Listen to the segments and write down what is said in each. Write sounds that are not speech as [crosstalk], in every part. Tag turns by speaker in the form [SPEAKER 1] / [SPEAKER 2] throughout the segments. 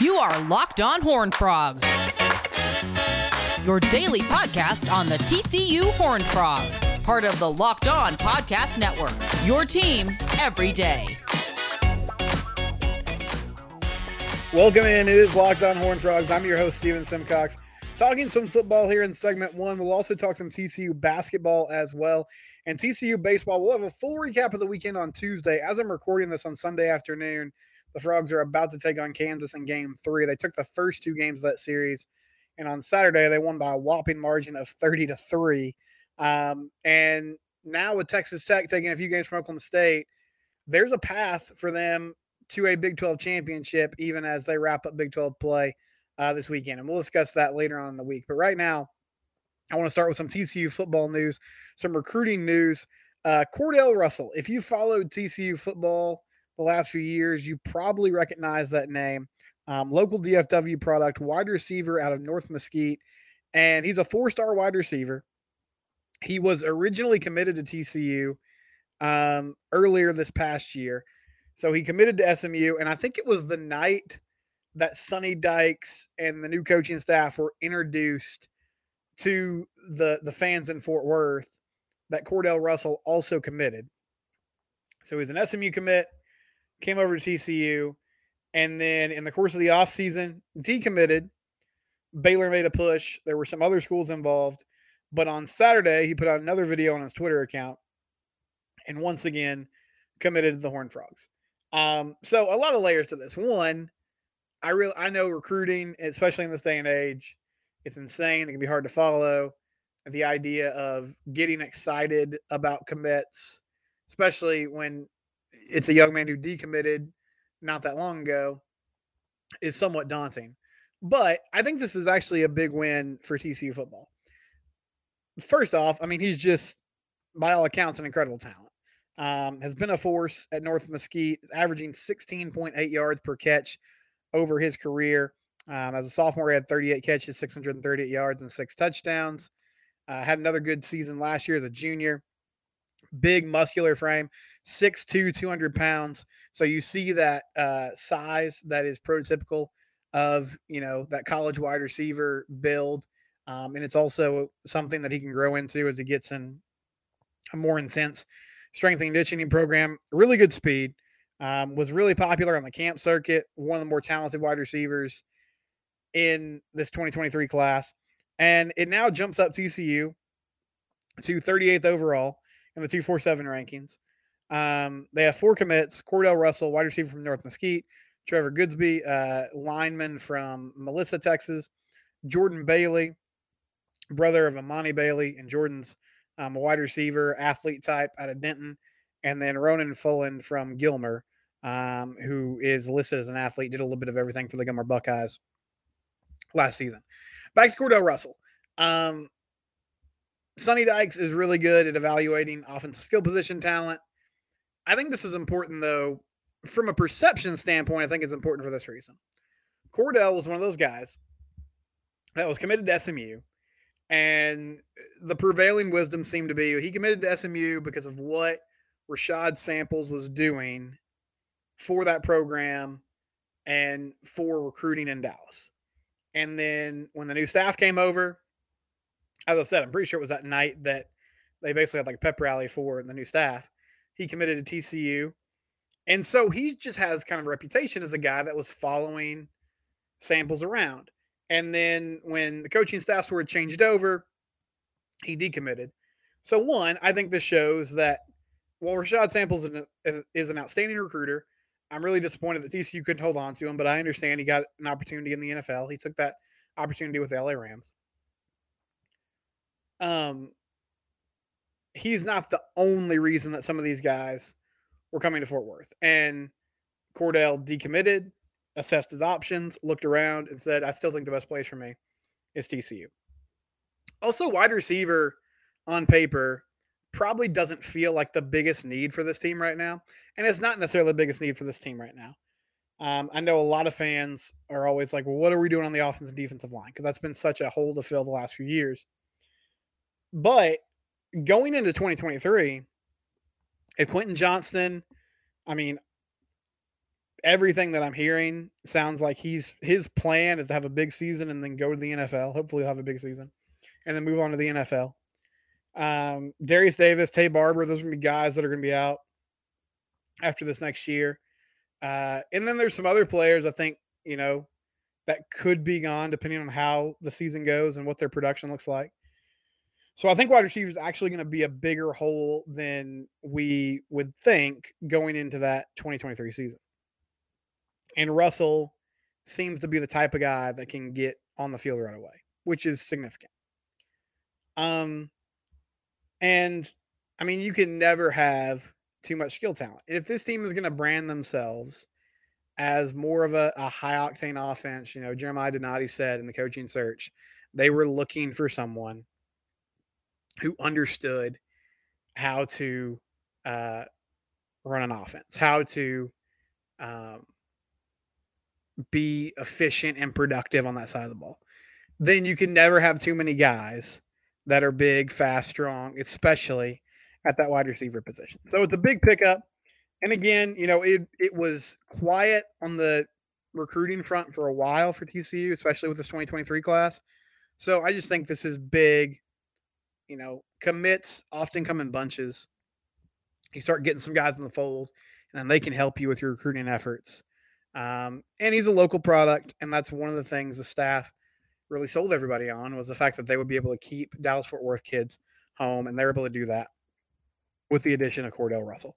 [SPEAKER 1] You are Locked On Horn Frogs, your daily podcast on the TCU Horn Frogs, part of the Locked On Podcast Network. Your team every day.
[SPEAKER 2] Welcome in. It is Locked On Horn Frogs. I'm your host, Steven Simcox. Talking some football here in segment one. We'll also talk some TCU basketball as well. And TCU baseball. We'll have a full recap of the weekend on Tuesday. As I'm recording this on Sunday afternoon, the Frogs are about to take on Kansas in game three. They took the first two games of that series. And on Saturday, they won by a whopping margin of 30 to 3. Um, and now with Texas Tech taking a few games from Oklahoma State, there's a path for them to a Big 12 championship, even as they wrap up Big 12 play uh, this weekend. And we'll discuss that later on in the week. But right now, I want to start with some TCU football news, some recruiting news. Uh, Cordell Russell, if you followed TCU football the last few years, you probably recognize that name. Um, local DFW product, wide receiver out of North Mesquite. And he's a four star wide receiver. He was originally committed to TCU um, earlier this past year. So he committed to SMU. And I think it was the night that Sonny Dykes and the new coaching staff were introduced to the the fans in Fort Worth that Cordale Russell also committed. So he's an SMU commit, came over to TCU, and then in the course of the offseason, decommitted. Baylor made a push. There were some other schools involved. But on Saturday, he put out another video on his Twitter account and once again committed to the Horn Frogs. Um, so a lot of layers to this. One, I really I know recruiting, especially in this day and age, it's insane. It can be hard to follow. The idea of getting excited about commits, especially when it's a young man who decommitted not that long ago, is somewhat daunting. But I think this is actually a big win for TCU football. First off, I mean, he's just, by all accounts, an incredible talent. Um, has been a force at North Mesquite, averaging 16.8 yards per catch over his career. Um, as a sophomore, he had 38 catches, 638 yards, and six touchdowns. Uh, had another good season last year as a junior. Big muscular frame, 6'2, 200 pounds. So you see that uh, size that is prototypical of, you know, that college wide receiver build. Um, and it's also something that he can grow into as he gets in a more intense strength and conditioning program. Really good speed. Um, was really popular on the camp circuit. One of the more talented wide receivers in this 2023 class. And it now jumps up TCU to 38th overall in the 247 rankings. Um, they have four commits Cordale Russell, wide receiver from North Mesquite, Trevor Goodsby, uh, lineman from Melissa, Texas, Jordan Bailey, brother of Amani Bailey, and Jordan's um, a wide receiver, athlete type out of Denton, and then Ronan Fullen from Gilmer, um, who is listed as an athlete, did a little bit of everything for the Gilmer Buckeyes last season. Back to Cordale Russell. Um, Sonny Dykes is really good at evaluating offensive skill position talent. I think this is important, though, from a perception standpoint. I think it's important for this reason. Cordale was one of those guys that was committed to SMU, and the prevailing wisdom seemed to be he committed to SMU because of what Rashaad Samples was doing for that program and for recruiting in Dallas. And then when the new staff came over, as I said, I'm pretty sure it was that night that they basically had like a pep rally for the new staff. He committed to TCU. And so he just has kind of a reputation as a guy that was following samples around. And then when the coaching staffs were changed over, he decommitted. So one, I think this shows that while Rashaad Samples is an outstanding recruiter, I'm really disappointed that TCU couldn't hold on to him, but I understand he got an opportunity in the NFL. He took that opportunity with the LA Rams. Um, he's not the only reason that some of these guys were coming to Fort Worth. And Cordale decommitted, assessed his options, looked around, and said, I still think the best place for me is TCU. Also, wide receiver on paper probably doesn't feel like the biggest need for this team right now. And it's not necessarily the biggest need for this team right now. Um, I know a lot of fans are always like, well, what are we doing on the offensive and defensive line? Because that's been such a hole to fill the last few years. But going into 2023, if Quentin Johnston, I mean, everything that I'm hearing sounds like he's his plan is to have a big season and then go to the NFL. Hopefully, he'll have a big season and then move on to the NFL. Um, Darius Davis, Taye Barber, those are going to be guys that are going to be out after this next year. Uh, and then there's some other players I think, you know, that could be gone depending on how the season goes and what their production looks like. So I think wide receiver is actually going to be a bigger hole than we would think going into that 2023 season. And Russell seems to be the type of guy that can get on the field right away, which is significant. Um, and I mean, you can never have too much skill talent. If this team is going to brand themselves as more of a, a high octane offense, you know, Jeremiah Donati said in the coaching search, they were looking for someone who understood how to uh, run an offense, how to um, be efficient and productive on that side of the ball. Then you can never have too many guys that are big, fast, strong, especially at that wide receiver position. So it's a big pickup. And again, you know, it it was quiet on the recruiting front for a while for TCU, especially with this 2023 class. So I just think this is big. You know, commits often come in bunches. You start getting some guys in the fold, and then they can help you with your recruiting efforts. Um, and he's a local product, and that's one of the things the staff really sold everybody on was the fact that they would be able to keep Dallas Fort Worth kids home, and they're able to do that with the addition of Cordale Russell.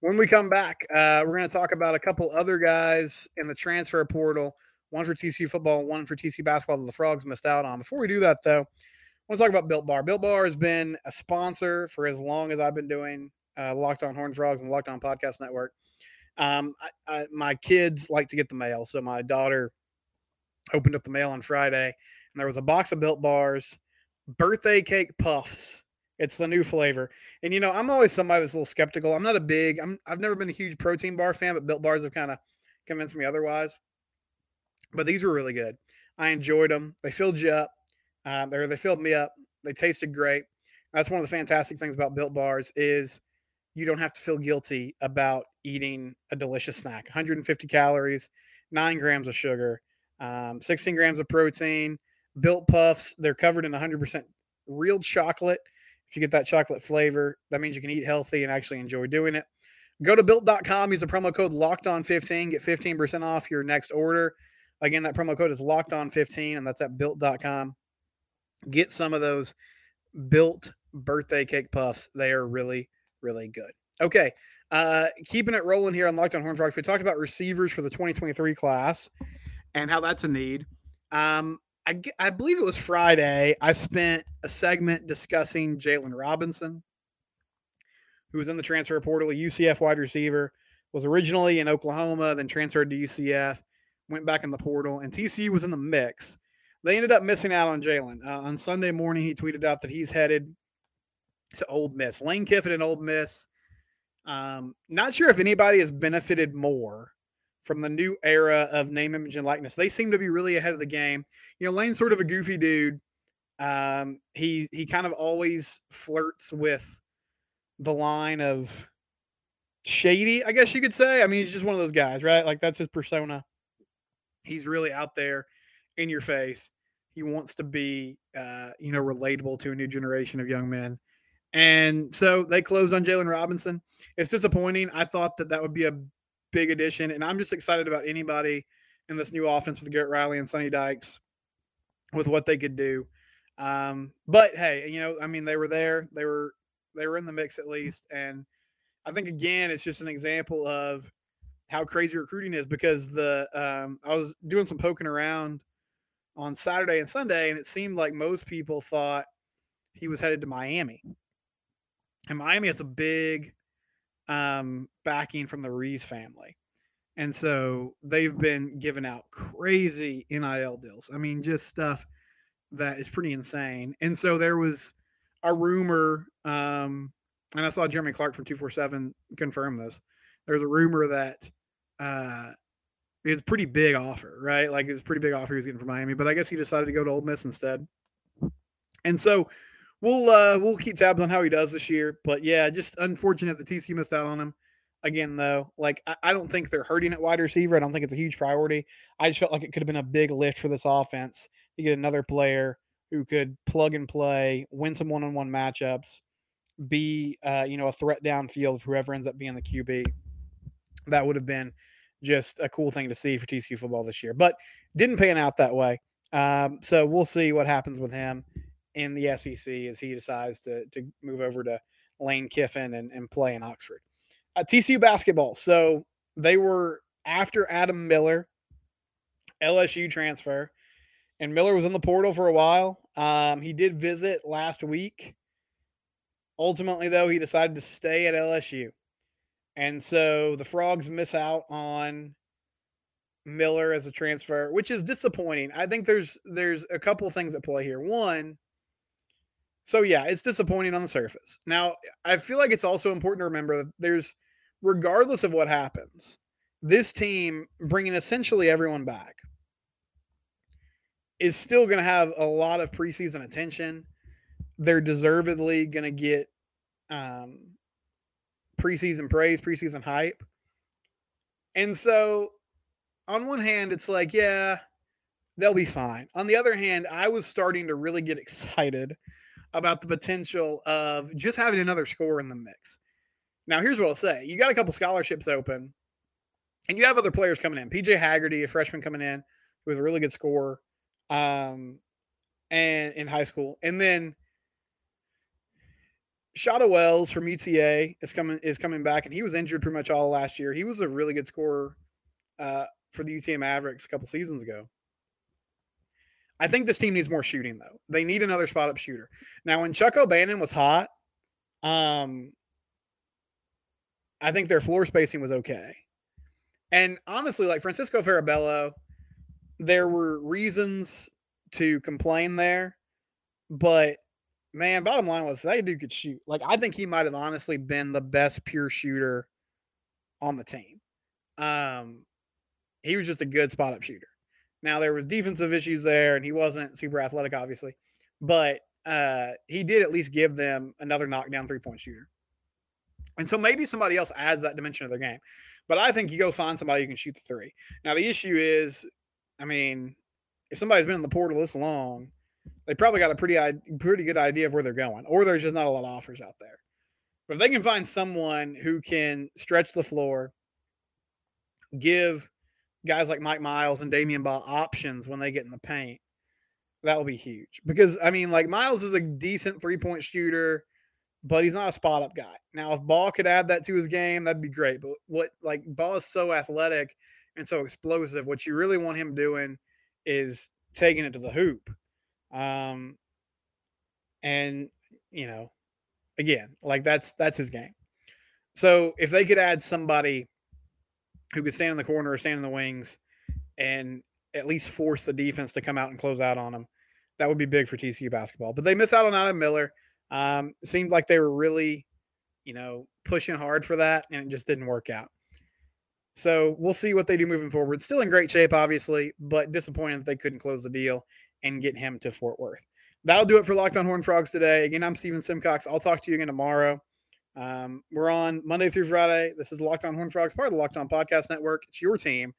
[SPEAKER 2] When we come back, uh, we're going to talk about a couple other guys in the transfer portal, one for TCU football, one for TCU basketball that the Frogs missed out on. Before we do that, though, want to talk about Built Bar. Built Bar has been a sponsor for as long as I've been doing uh, Locked On Horn Frogs and Locked On Podcast Network. Um, I, I, my kids like to get the mail, so my daughter opened up the mail on Friday, and there was a box of Built Bars, birthday cake puffs. It's the new flavor, and you know I'm always somebody that's a little skeptical. I'm not a big. I'm. I've never been a huge protein bar fan, but Built Bars have kind of convinced me otherwise. But these were really good. I enjoyed them. They filled you up. Um, they they filled me up. They tasted great. That's one of the fantastic things about Built Bars is you don't have to feel guilty about eating a delicious snack. 150 calories, nine grams of sugar, um, 16 grams of protein. Built puffs, they're covered in 100% real chocolate. If you get that chocolate flavor, that means you can eat healthy and actually enjoy doing it. Go to built.com, use the promo code locked on 15, get 15% off your next order. Again, that promo code is locked on 15, and that's at built.com. Get some of those built birthday cake puffs. They are really, really good. Okay. Uh, keeping it rolling here on Locked on Horn Frogs. We talked about receivers for the 2023 class and how that's a need. Um, I, I believe it was Friday. I spent a segment discussing Jaylon Robinson, who was in the transfer portal, a UCF wide receiver, was originally in Oklahoma, then transferred to UCF, went back in the portal, and TCU was in the mix. They ended up missing out on Jaylon. Uh, on Sunday morning, he tweeted out that he's headed to Ole Miss. Lane Kiffin and Ole Miss. Um, not sure if anybody has benefited more from the new era of name, image, and likeness. They seem to be really ahead of the game. You know, Lane's sort of a goofy dude. Um, he he kind of always flirts with the line of shady, I guess you could say. I mean, he's just one of those guys, right? Like that's his persona. He's really out there in your face. He wants to be, uh, you know, relatable to a new generation of young men. And so they closed on Jaylon Robinson. It's disappointing. I thought that that would be a big addition, and I'm just excited about anybody in this new offense with Garrett Riley and Sonny Dykes with what they could do. Um, but hey, you know, I mean, they were there. They were they were in the mix at least, and I think again, it's just an example of how crazy recruiting is because the um, I was doing some poking around on Saturday and Sunday, and it seemed like most people thought he was headed to Miami. And Miami has a big um, backing from the Ruiz family. And so they've been giving out crazy NIL deals. I mean, just stuff that is pretty insane. And so there was a rumor, um, and I saw Jeremy Clark from 247 confirm this. There's a rumor that uh, it's pretty big offer, right? Like it's a pretty big offer he was getting from Miami, but I guess he decided to go to Ole Miss instead. And so we'll uh, we'll keep tabs on how he does this year. But yeah, just unfortunate that TCU missed out on him. again, though. Like, I, I don't think they're hurting at wide receiver. I don't think it's a huge priority. I just felt like it could have been a big lift for this offense to get another player who could plug and play, win some one on one matchups, be, uh, you know, a threat downfield, whoever ends up being the QB. That would have been just a cool thing to see for TCU football this year, but didn't pan out that way. Um, so we'll see what happens with him in the SEC as he decides to, to move over to Lane Kiffin and, and play in Oxford. Uh, TCU basketball. So they were after Adam Miller, LSU transfer, and Miller was in the portal for a while. Um, he did visit last week. Ultimately, though, he decided to stay at LSU. And so the Frogs miss out on Miller as a transfer, which is disappointing. I think there's there's a couple things at play here. One, so yeah, it's disappointing on the surface. Now, I feel like it's also important to remember that there's regardless of what happens, this team bringing essentially everyone back is still going to have a lot of preseason attention. They're deservedly going to get um, preseason praise, preseason hype. And so, on one hand, it's like, yeah, they'll be fine. On the other hand, I was starting to really get [laughs] excited about the potential of just having another score in the mix. Now, here's what I'll say you got a couple scholarships open, and you have other players coming in. PJ Haggerty, a freshman coming in, who was a really good scorer um, and in high school. And then Shahada Wells from UTA is coming is coming back, and he was injured pretty much all last year. He was a really good scorer uh, for the UTA Mavericks a couple seasons ago. I think this team needs more shooting though. They need another spot up shooter. Now, when Chuck O'Bannon was hot, um, I think their floor spacing was okay. And honestly, like Francisco Farabello, there were reasons to complain there, but man, bottom line was that dude could shoot. Like I think he might have honestly been the best pure shooter on the team. Um, he was just a good spot up shooter. Now there was defensive issues there, and he wasn't super athletic, obviously, but uh, he did at least give them another knockdown three point shooter. And so maybe somebody else adds that dimension of their game. But I think you go find somebody who can shoot the three. Now the issue is, I mean, if somebody's been in the portal this long, they probably got a pretty pretty good idea of where they're going, or there's just not a lot of offers out there. But if they can find someone who can stretch the floor, give guys like Mike Miles and Damion Baugh options when they get in the paint, that will be huge. Because I mean, like Miles is a decent three point shooter, but he's not a spot up guy. Now, if Baugh could add that to his game, that'd be great. But what like Baugh is so athletic and so explosive. What you really want him doing is taking it to the hoop. Um, and you know, again, like that's that's his game. So if they could add somebody who could stand in the corner or stand in the wings and at least force the defense to come out and close out on them. That would be big for TCU basketball. But they miss out on Adam Miller. Um, seemed like they were really, you know, pushing hard for that, and it just didn't work out. So we'll see what they do moving forward. Still in great shape, obviously, but disappointed that they couldn't close the deal and get him to Fort Worth. That'll do it for Locked On Horn Frogs today. Again, I'm Steven Simcox. I'll talk to you again tomorrow. Um, we're on Monday through Friday. This is Locked On Horn Frogs, part of the Locked On Podcast Network. It's your team